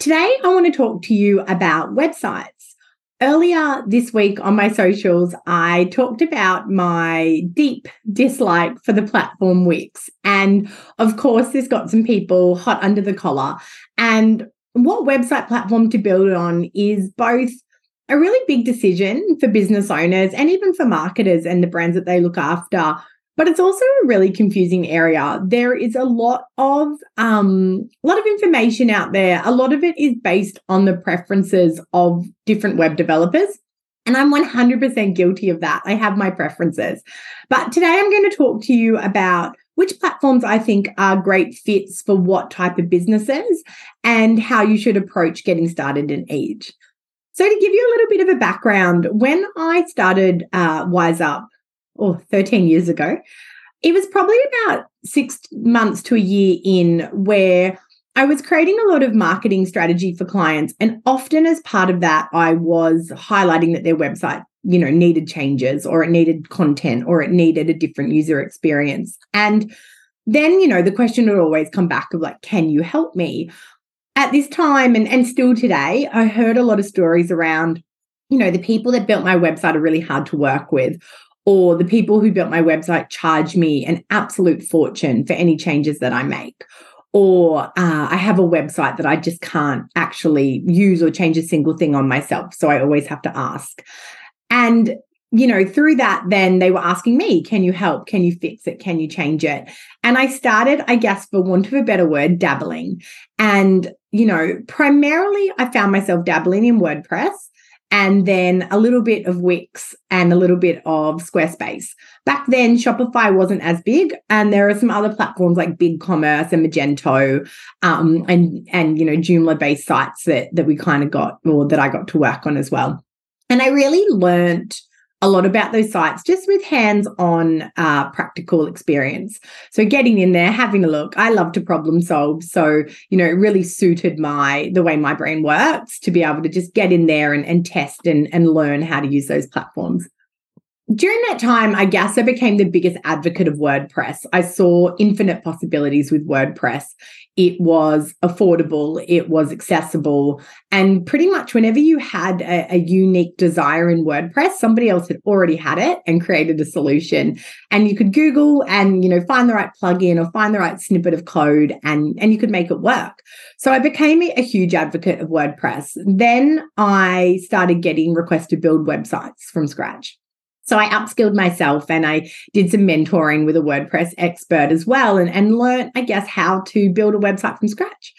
Today, I want to talk to you about websites. Earlier this week on my socials, I talked about my deep dislike for the platform Wix. And of course, this got some people hot under the collar. And what website platform to build on is both a really big decision for business owners and even for marketers and the brands that they look after but it's also a really confusing area. There is a lot of um, a lot of information out there. A lot of it is based on the preferences of different web developers. And I'm 100% guilty of that. I have my preferences. But today I'm going to talk to you about which platforms I think are great fits for what type of businesses and how you should approach getting started in each. So, to give you a little bit of a background, when I started uh, Wise Up, or 13 years ago, it was probably about six months to a year in where I was creating a lot of marketing strategy for clients. And often, as part of that, I was highlighting that their website, you know, needed changes or it needed content or it needed a different user experience. And then, you know, the question would always come back of like, can you help me? At this time and, and still today, I heard a lot of stories around, you know, the people that built my website are really hard to work with, or the people who built my website charge me an absolute fortune for any changes that I make. Or uh, I have a website that I just can't actually use or change a single thing on myself. So I always have to ask. And you know, through that, then they were asking me, can you help? Can you fix it? Can you change it? And I started, I guess, for want of a better word, dabbling. And, you know, primarily I found myself dabbling in WordPress and then a little bit of Wix and a little bit of Squarespace. Back then, Shopify wasn't as big, and there are some other platforms like BigCommerce and Magento, um, and and you know Joomla-based sites that that we kind of got or that I got to work on as well. And I really learned a lot about those sites just with hands on uh, practical experience. So getting in there, having a look. I love to problem solve. So, you know, it really suited my the way my brain works to be able to just get in there and, and test and, and learn how to use those platforms during that time, I guess I became the biggest advocate of WordPress. I saw infinite possibilities with WordPress. It was affordable, it was accessible, and pretty much whenever you had a, a, unique desire in WordPress, somebody else had already had it and created a solution. And you could Google and you know find the right plugin or find the right snippet of code, and and you could make it work. So I became a huge advocate of WordPress. Then I started getting requests to build websites from scratch. So I upskilled myself and I did some mentoring with a WordPress expert as well and, and learned, I guess, how to build a website from scratch.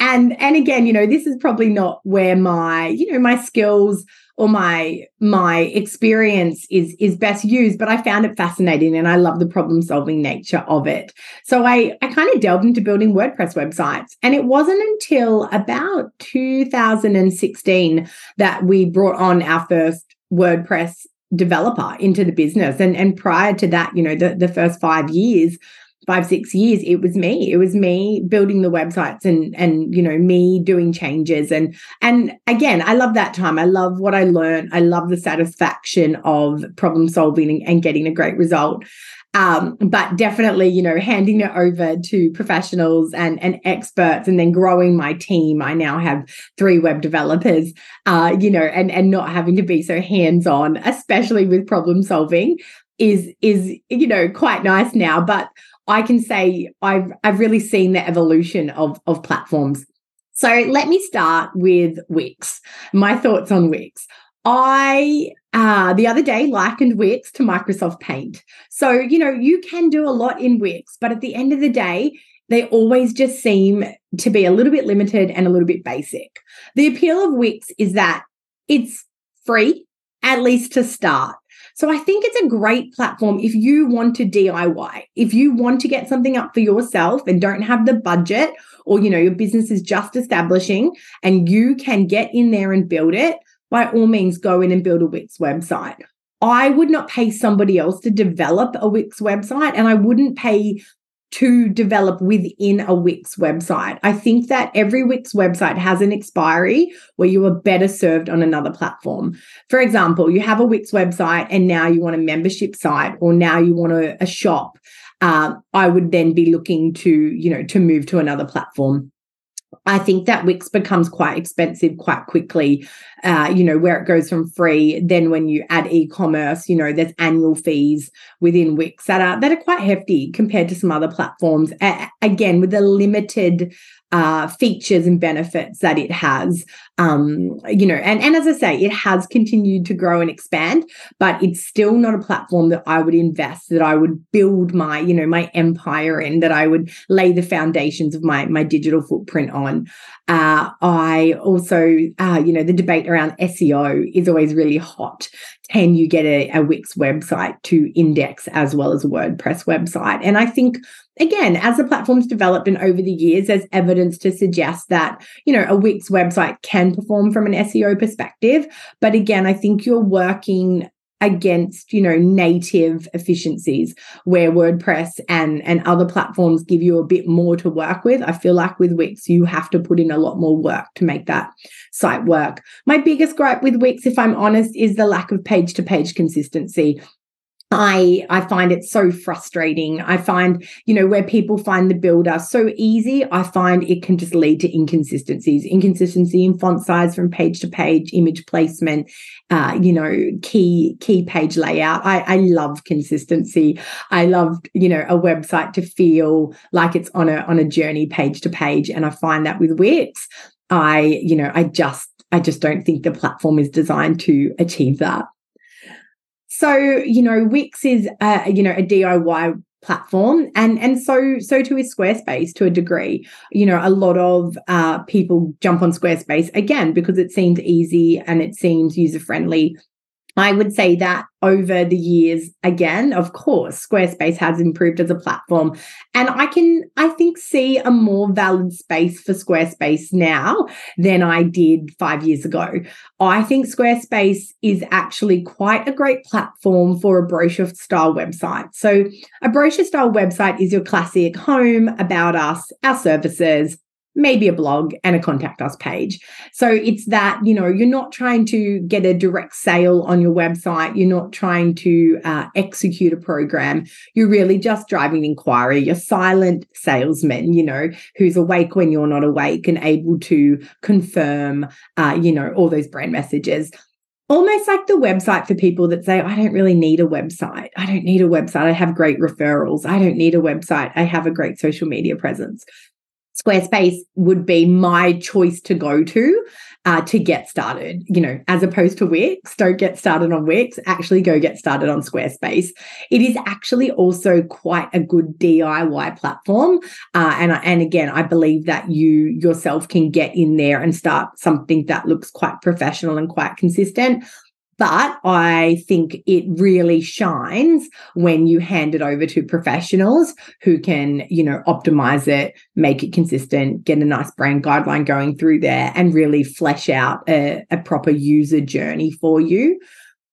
And and again, you know, this is probably not where my, you know, my skills or my my experience is is best used but i found it fascinating and i love the problem solving nature of it so i i kind of delved into building wordpress websites and it wasn't until about 2016 that we brought on our first wordpress developer into the business. And and prior to that, you know, the, the first five years, five, six years, it was me. It was me building the websites and and you know, me doing changes. And and again, I love that time. I love what I learned. I love the satisfaction of problem solving and, and getting a great result. Um, but definitely, you know, handing it over to professionals and, and experts and then growing my team. I now have three web developers, uh, you know, and, and not having to be so hands-on, especially with problem solving is, is, you know, quite nice now. But I can say I've, I've really seen the evolution of, of platforms. So let me start with Wix. My thoughts on Wix. I uh, the other day likened Wix to Microsoft Paint. So, you know, you can do a lot in Wix, but at the end of the day, they always just seem to be a little bit limited and a little bit basic. The appeal of Wix is that it's free, at least to start. So I think it's a great platform if you want to DIY, if you want to get something up for yourself and don't have the budget or you know your business is just establishing and you can get in there and build it, by all means go in and build a Wix website. I would not pay somebody else to develop a Wix website and I wouldn't pay to develop within a Wix website. I think that every Wix website has an expiry where you are better served on another platform. For example, you have a Wix website and now you want a membership site or now you want a, a shop. Uh, I would then be looking to, you know, to move to another platform. I think that Wix becomes quite expensive quite quickly. Uh, you know, where it goes from free. Then when you add e-commerce, you know, there's annual fees within Wix that are that are quite hefty compared to some other platforms. A- again, with the limited uh, features and benefits that it has. Um, you know, and, and as I say, it has continued to grow and expand, but it's still not a platform that I would invest, that I would build my, you know, my empire in, that I would lay the foundations of my my digital footprint on. Uh, I also, uh, you know, the debate around SEO is always really hot. Can you get a, a Wix website to index as well as a WordPress website? And I think again, as the platform's developed and over the years, there's evidence to suggest that, you know, a Wix website can perform from an SEO perspective. But again, I think you're working against you know native efficiencies where wordpress and and other platforms give you a bit more to work with. I feel like with wix you have to put in a lot more work to make that site work. My biggest gripe with wix if i'm honest is the lack of page to page consistency I I find it so frustrating. I find, you know, where people find the builder so easy, I find it can just lead to inconsistencies. Inconsistency in font size from page to page, image placement, uh, you know, key key page layout. I, I love consistency. I love, you know, a website to feel like it's on a on a journey page to page. And I find that with Wix, I, you know, I just I just don't think the platform is designed to achieve that. So, you know, Wix is a, you know, a DIY platform and and so so too is squarespace to a degree. You know a lot of uh, people jump on squarespace again because it seems easy and it seems user friendly I would say that over the years, again, of course, Squarespace has improved as a platform. And I can, I think, see a more valid space for Squarespace now than I did five years ago. I think Squarespace is actually quite a great platform for a brochure style website. So, a brochure style website is your classic home, about us, our services, maybe a blog and a contact us page. So it's that, you know, you're not trying to get a direct sale on your website. You're not trying to uh, execute a program. You're really just driving inquiry. You're silent salesman, you know, who's awake when you're not awake and able to confirm, uh, you know, all those brand messages almost like the website for people that say, I don't really need a website. I don't need a website. I have great referrals. I don't need a website. I have a great social media presence. Squarespace would be my choice to go to uh, to get started, you know, as opposed to Wix. Don't get started on Wix, actually go get started on Squarespace. It is actually also quite a good DIY platform. Uh, and, and again, I believe that you yourself can get in there and start something that looks quite professional and quite consistent. But I think it really shines when you hand it over to professionals who can, you know, optimize it, make it consistent, get a nice brand guideline going through there, and really flesh out a, a proper user journey for you.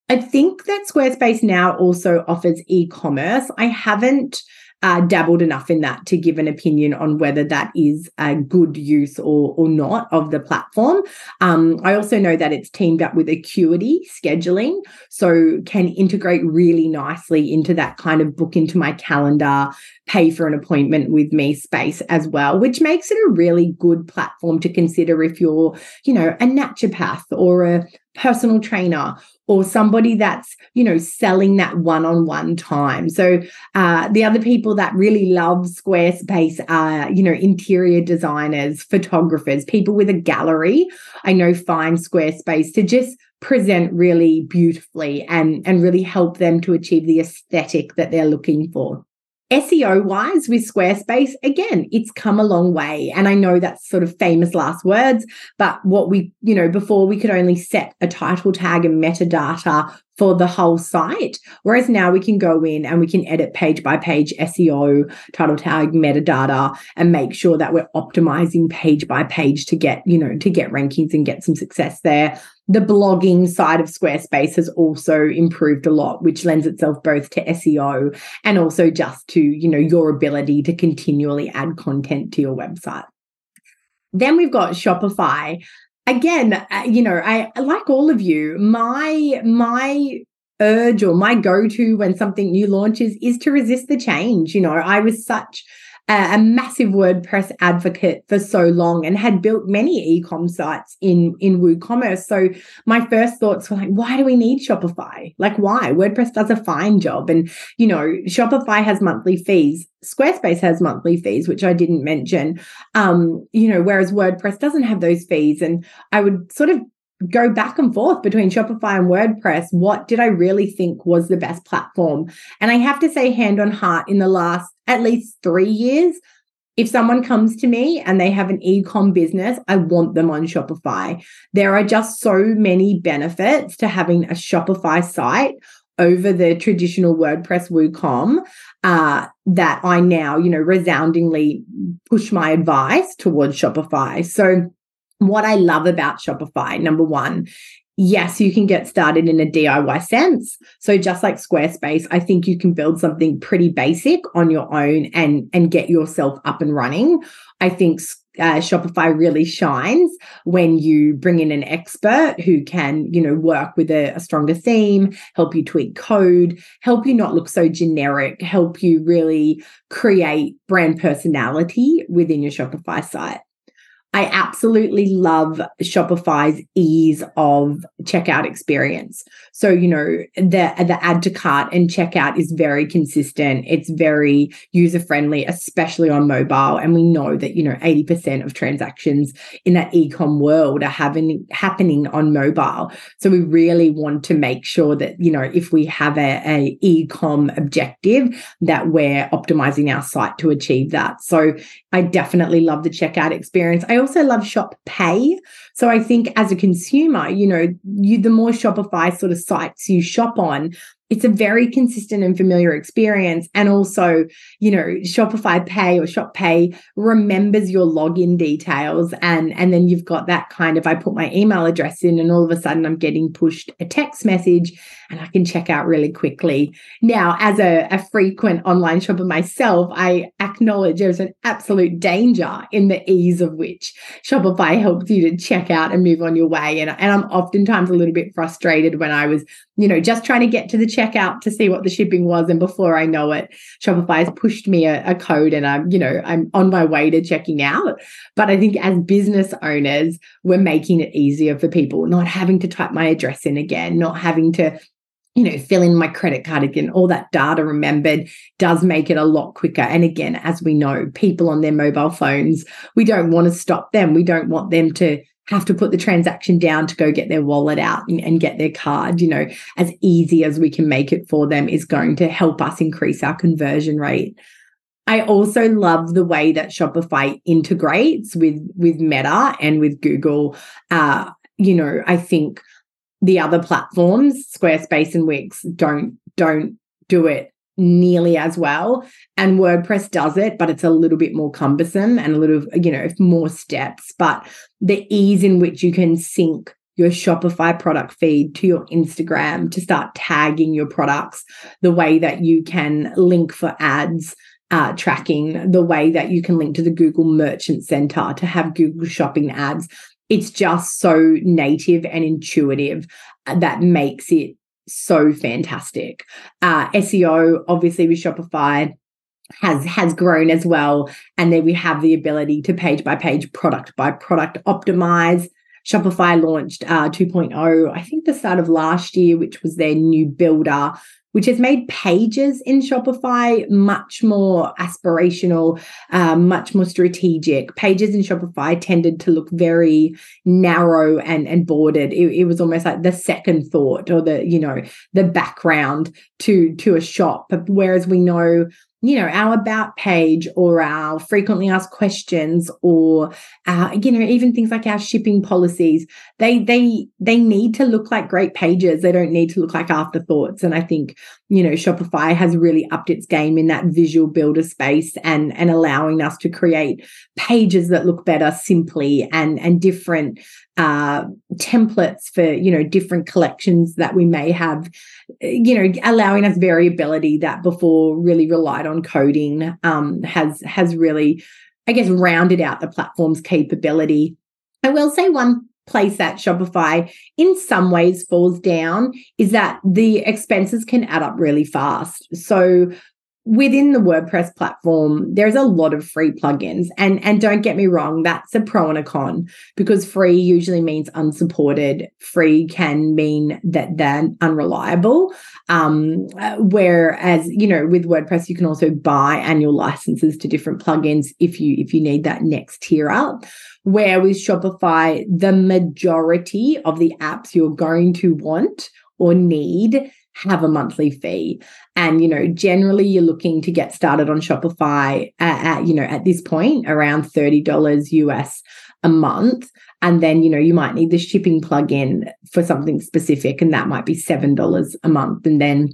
I think that Squarespace now also offers e commerce. I haven't uh, dabbled enough in that to give an opinion on whether that is a good use or, or not of the platform. Um, I also know that it's teamed up with Acuity scheduling, so can integrate really nicely into that kind of book into my calendar, pay for an appointment with me space as well, which makes it a really good platform to consider if you're, you know, a naturopath or a personal trainer or somebody that's you know selling that one-on-one time. So uh, the other people that really love squarespace are you know interior designers photographers people with a gallery. I know find squarespace to just present really beautifully and and really help them to achieve the aesthetic that they're looking for SEO wise with Squarespace, again, it's come a long way. And I know that's sort of famous last words, but what we, you know, before we could only set a title tag and metadata for the whole site. Whereas now we can go in and we can edit page by page SEO, title tag, metadata, and make sure that we're optimizing page by page to get, you know, to get rankings and get some success there. The blogging side of Squarespace has also improved a lot, which lends itself both to SEO and also just to, you know, your ability to continually add content to your website. Then we've got Shopify, again, uh, you know, I like all of you, my my urge or my go-to when something new launches is to resist the change. You know, I was such a, massive WordPress advocate for so long and had built many e-com sites in in WooCommerce. So my first thoughts were like, why do we need Shopify? Like, why? WordPress does a fine job, and you know, Shopify has monthly fees. Squarespace has monthly fees, which I didn't mention. Um, you know, whereas WordPress doesn't have those fees, and I would sort of go back and forth between Shopify and WordPress. What did I really think was the best platform? And I have to say, hand on heart, in the last at least three years, if someone comes to me and they have an e-com business, I want them on Shopify. There are just so many benefits to having a Shopify site over the traditional WordPress WooCom uh, that I now, you know, resoundingly push my advice towards Shopify. So what I love about Shopify, number one, yes, you can get started in a DIY sense. So just like Squarespace, I think you can build something pretty basic on your own and and get yourself up and running. I think uh, Shopify really shines when you bring in an expert who can, you know, work with a, a stronger theme, help you tweak code, help you not look so generic, help you really create brand personality within your Shopify site. I absolutely love Shopify's ease of checkout experience. So, you know, the the add to cart and checkout is very consistent. It's very user friendly, especially on mobile. And we know that, you know, 80% of transactions in that e-com world are having happening on mobile. So we really want to make sure that, you know, if we have a, a e-com objective, that we're optimizing our site to achieve that. So I definitely love the checkout experience. I also love Shop Pay. So I think as a consumer, you know, you the more Shopify sort of sites you shop on, it's a very consistent and familiar experience. And also, you know, Shopify Pay or Shop Pay remembers your login details. And, and then you've got that kind of I put my email address in, and all of a sudden I'm getting pushed a text message and I can check out really quickly. Now, as a, a frequent online shopper myself, I acknowledge there's an absolute danger in the ease of which Shopify helps you to check out and move on your way. And, and I'm oftentimes a little bit frustrated when I was, you know, just trying to get to the checkout to see what the shipping was. And before I know it, Shopify has pushed me a, a code and I'm, you know, I'm on my way to checking out. But I think as business owners, we're making it easier for people, not having to type my address in again, not having to you know, fill in my credit card again, all that data remembered does make it a lot quicker. And again, as we know, people on their mobile phones, we don't want to stop them. We don't want them to have to put the transaction down to go get their wallet out and, and, get their card, you know, as easy as we can make it for them is going to help us increase our conversion rate. I also love the way that Shopify integrates with with Meta and with Google. Uh, you know, I think the other platforms, Squarespace and Wix, don't don't do it nearly as well. And WordPress does it, but it's a little bit more cumbersome and a little, you know, more steps. But the ease in which you can sync your Shopify product feed to your Instagram to start tagging your products, the way that you can link for ads. Uh, tracking the way that you can link to the Google Merchant Center to have Google Shopping ads. It's just so native and intuitive uh, that makes it so fantastic. Uh, SEO, obviously, with Shopify has has grown as well and then we have the ability to page by page product by product optimize shopify launched uh, 2.0 i think the start of last year which was their new builder which has made pages in Shopify much more aspirational, uh, much more strategic. Pages in Shopify tended to look very narrow and, and bordered. It, it, was almost like the second thought or the, you know, the background to, to a shop. Whereas we know you know our about page or our frequently asked questions or you know even things like our shipping policies they they they need to look like great pages. They don't need to look like afterthoughts. And i think you know shopify has really upped its game in that visual builder space and and allowing us to create pages that look better simply and and different uh, templates for you know different collections that we may have you know allowing us variability that before really relied on coding um, has has really i guess rounded out the platform's capability. I will say one place that shopify in some ways falls down is that the expenses can add up really fast so within the WordPress platform, there's a lot of free plugins. And, and don't get me wrong, that's a pro and a con because free usually means unsupported. Free can mean that they're unreliable. Um, whereas, you know, with WordPress, you can also buy annual licenses to different plugins if you if you need that next tier up. Where with Shopify, the majority of the apps you're going to want or need have a monthly fee. And, you know, generally you're looking to get started on Shopify at, at, you know, at this point around $30 US a month. And then, you know, you might need the shipping plugin for something specific, and that might be $7 a month. And then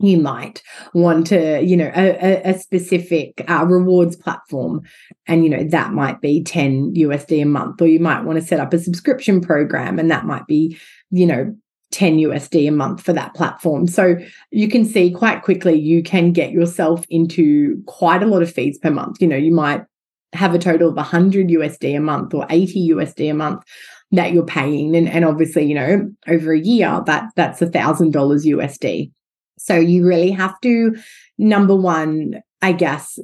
you might want to, you know, a, a specific uh, rewards platform, and you know that might be 10 USD a month, or you might want to set up a subscription program, and that might be, you know, 10 USD a month for that platform. So you can see quite quickly you can get yourself into quite a lot of fees per month. You know, you might have a total of 100 USD a month or 80 USD a month that you're paying and, and obviously you know over a year that that's a thousand dollars USD so you really have to number one I guess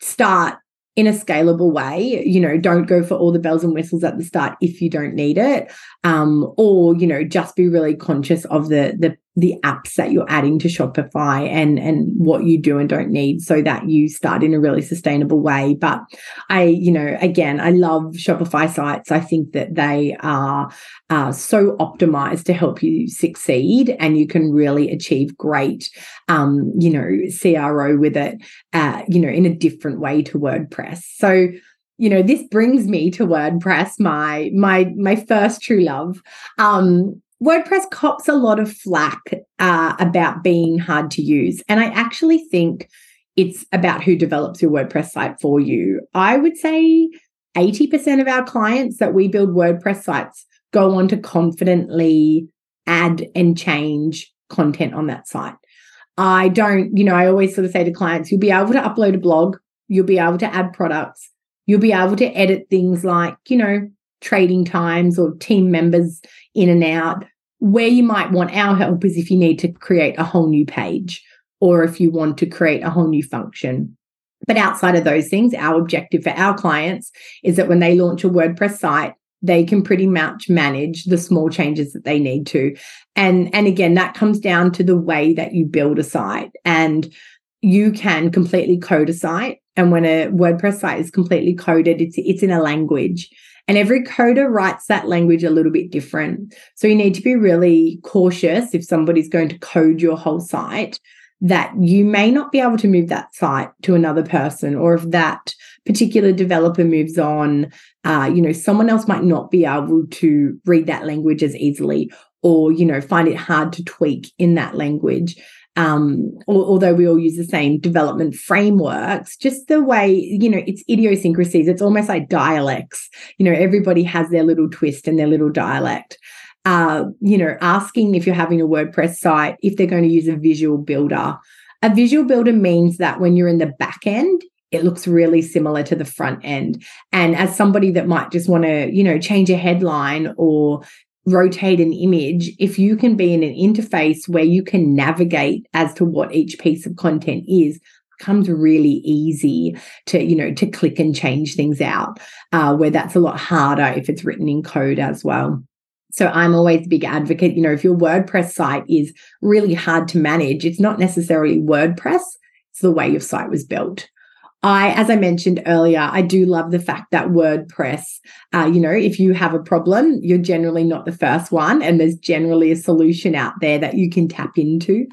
start in a scalable way. You know don't go for all the bells and whistles at the start if you don't need it um, or you know just be really conscious of the the the apps that you're adding to Shopify and and what you do and don't need so that you start in a really sustainable way. But I you know again I love Shopify sites. I think that they are uh, so optimized to help you succeed and you can really achieve great um, you know CRO with it uh, you know in a different way to WordPress. So you know this brings me to wordpress my my my first true love. Um WordPress cops a lot of flack uh, about being hard to use. And I actually think it's about who develops your WordPress site for you. I would say 80% of our clients that we build WordPress sites go on to confidently add and change content on that site. I don't, you know, I always sort of say to clients, you'll be able to upload a blog, you'll be able to add products, you'll be able to edit things like, you know, trading times or team members in and out. Where you might want our help is if you need to create a whole new page or if you want to create a whole new function. But outside of those things, our objective for our clients is that when they launch a WordPress site, they can pretty much manage the small changes that they need to. And, and again, that comes down to the way that you build a site. And you can completely code a site. And when a WordPress site is completely coded, it's it's in a language. And every coder writes that language a little bit different. So you need to be really cautious if somebody's going to code your whole site that you may not be able to move that site to another person or if that particular developer moves on uh, you know someone else might not be able to read that language as easily or you know find it hard to tweak in that language um, although we all use the same development frameworks, just the way, you know, it's idiosyncrasies. It's almost like dialects. You know, everybody has their little twist and their little dialect. Uh, you know, asking if you're having a WordPress site, if they're going to use a visual builder. A visual builder means that when you're in the back end, it looks really similar to the front end. And as somebody that might just want to, you know, change a headline or rotate an image, if you can be in an interface where you can navigate as to what each piece of content is, becomes really easy to you know to click and change things out uh, where that's a lot harder if it's written in code as well. So i'm always a big advocate you know if your wordpress site is really hard to manage it's not necessarily wordpress it's the way your site was built I, as I mentioned earlier, I do love the fact that WordPress, uh, you know, if you have a problem, you're generally not the first one, and there's generally a solution out there that you can tap into.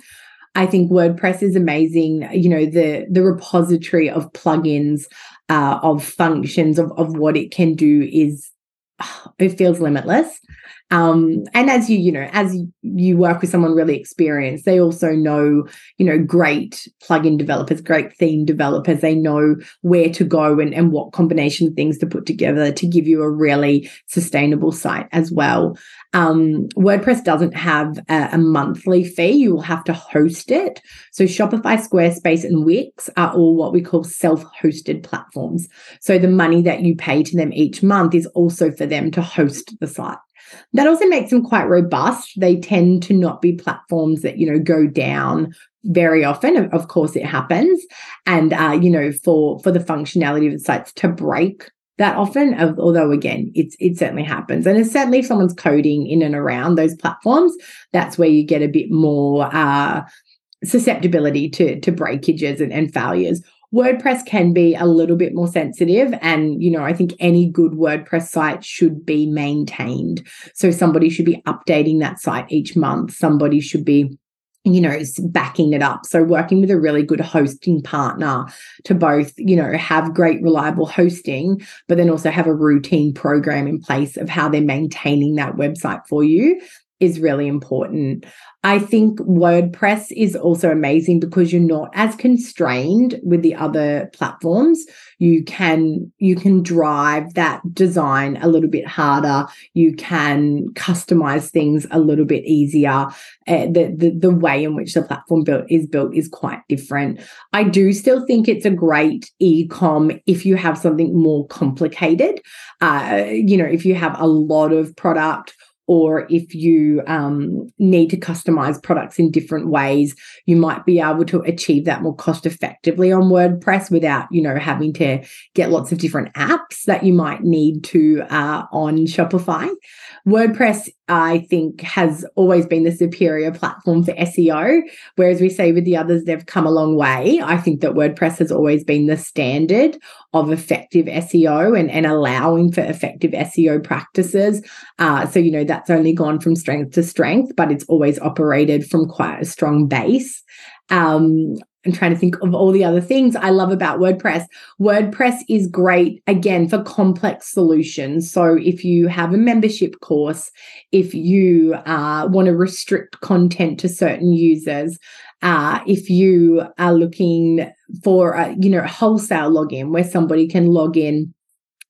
I think WordPress is amazing. You know, the the repository of plugins, uh, of functions, of, of what it can do is it feels limitless. Um, and as you, you know, as you work with someone really experienced, they also know, you know, great plugin developers, great theme developers. They know where to go and, and what combination of things to put together to give you a really sustainable site as well. Um, WordPress doesn't have a, a, monthly fee. You will have to host it. So Shopify, Squarespace, and Wix are all what we call self-hosted platforms. So the money that you pay to them each month is also for them to host the site. That also makes them quite robust. They tend to not be platforms that, you know, go down very often. Of course, it happens. And, uh, you know, for, for the functionality of the sites to break that often, although again, it's it certainly happens. And it's certainly if someone's coding in and around those platforms, that's where you get a bit more uh, susceptibility to, to breakages and, and failures. WordPress can be a little bit more sensitive. And, you know, I think any good WordPress site should be maintained. So somebody should be updating that site each month. Somebody should be you know backing it up so working with a really good hosting partner to both you know have great reliable hosting but then also have a routine program in place of how they're maintaining that website for you is really important I think WordPress is also amazing because you're not as constrained with the other platforms. You can you can drive that design a little bit harder. You can customize things a little bit easier. Uh, the, the the way in which the platform built is built is quite different. I do still think it's a great e-com if you have something more complicated. Uh, you know, if you have a lot of product or if you um, need to customize products in different ways you might be able to achieve that more cost effectively on wordpress without you know having to get lots of different apps that you might need to uh, on shopify. Wordpress i think has always been the superior platform for seo whereas we say with the others they've come a long way. I think that wordpress has always been the standard of effective seo and, and allowing for effective seo practices. Uh, so you know that's only gone from strength to strength, but it's always operated from quite a strong base. Um, I'm trying to think of all the other things I love about WordPress. WordPress is great again for complex solutions. So if you have a membership course, if you uh, want to restrict content to certain users, uh, if you are looking for a, you know wholesale login where somebody can log in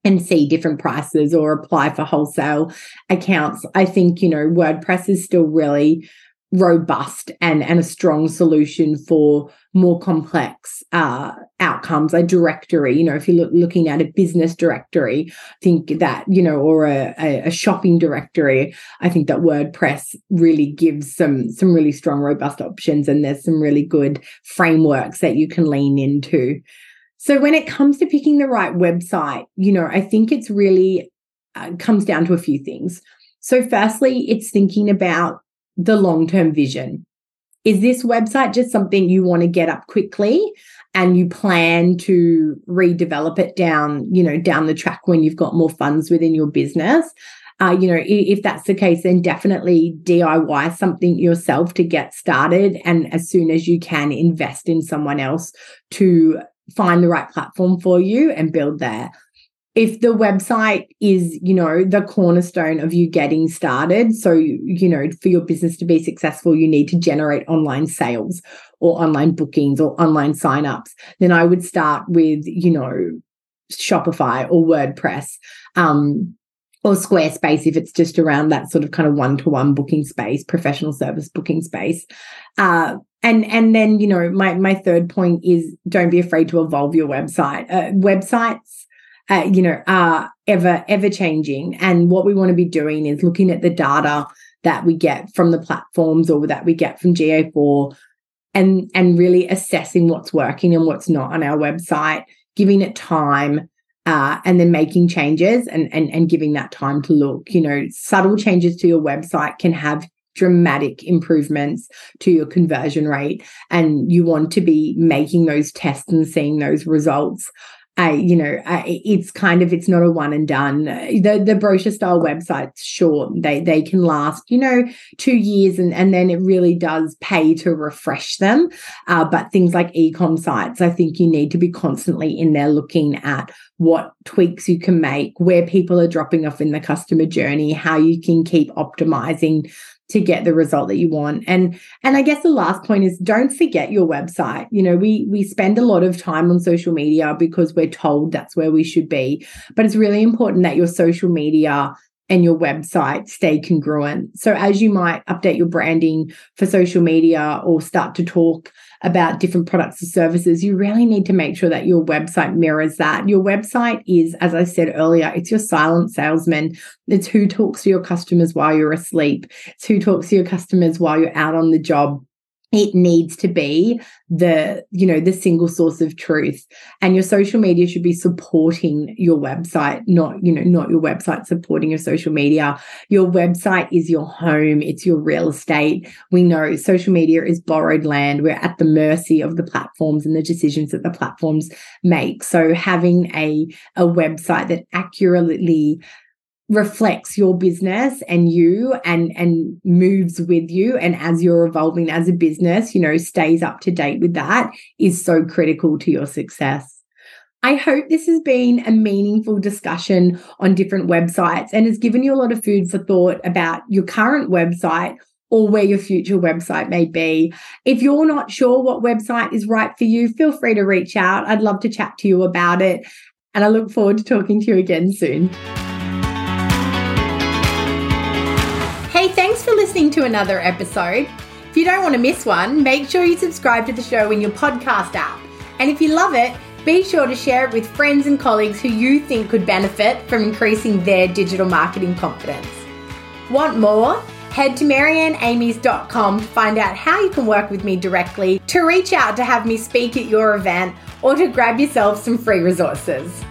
and see different prices or apply for wholesale accounts. I think, you know, WordPress is still really robust and, and a strong solution for more complex uh, outcomes, a directory. You know, if you're look, looking at a business directory, think that, you know, or a, a, shopping directory, I think that WordPress really gives some some really strong, robust options and there's some really good frameworks that you can lean into. So when it comes to picking the right website, you know, I think it's really uh, comes down to a few things. So firstly, it's thinking about the long-term vision. Is this website just something you want to get up quickly and you plan to redevelop it down, you know, down the track when you've got more funds within your business? Uh, you know, if, that's the case, then definitely DIY something yourself to get started. And as soon as you can, invest in someone else to find the right platform for you and build there. If the website is, you know, the cornerstone of you getting started, so, you know, for your business to be successful, you need to generate online sales or online bookings or online signups, then I would start with, you know, Shopify or WordPress. Um, or Squarespace if it's just around that sort of kind of one to one booking space, professional service booking space. Uh, and and then you know my my third point is don't be afraid to evolve your website uh, websites uh, you know are ever ever changing. And what we want to be doing is looking at the data that we get from the platforms or that we get from ga4 and and really assessing what's working and what's not on our website giving it time uh, and then making changes and, and and giving that time to look. You know subtle changes to your website can have dramatic improvements to your conversion rate and you want to be making those tests and seeing those results I, you know, I, it's kind of it's not a one and done. The the brochure style websites, sure, they they can last, you know, two years, and and then it really does pay to refresh them. Uh, but things like ecom sites, I think you need to be constantly in there looking at what tweaks you can make, where people are dropping off in the customer journey, how you can keep optimizing to get the result that you want. And and i guess the last point is don't forget your website. You know we we spend a lot of time on social media because we're told that's where we should be. But it's really important that your social media and your website stay congruent. So, as you might update your branding for social media or start to talk about different products or services, you really need to make sure that your website mirrors that. Your website is, as I said earlier, it's your silent salesman. It's who talks to your customers while you're asleep, it's who talks to your customers while you're out on the job it needs to be the you know the single source of truth. And your social media should be supporting your website not you know not your website supporting your social media. Your website is your home. It's your real estate. We know social media is borrowed land. We're at the mercy of the platforms and the decisions that the platforms make. So having a a website that accurately reflects your business and you and and moves with you and as you're evolving as a business you know stays up to date with that is so critical to your success I hope this has been a meaningful discussion on different websites and has given you a lot of food for thought about your current website or where your future website may be. If you're not sure what website is right for you, feel free to reach out. I'd love to chat to you about it. And I look forward to talking to you again soon. Listening to another episode. If you don't want to miss one, make sure you subscribe to the show in your podcast app. And if you love it, be sure to share it with friends and colleagues who you think could benefit from increasing their digital marketing confidence. Want more? Head to marianneamies.com to find out how you can work with me directly, to reach out to have me speak at your event, or to grab yourself some free resources.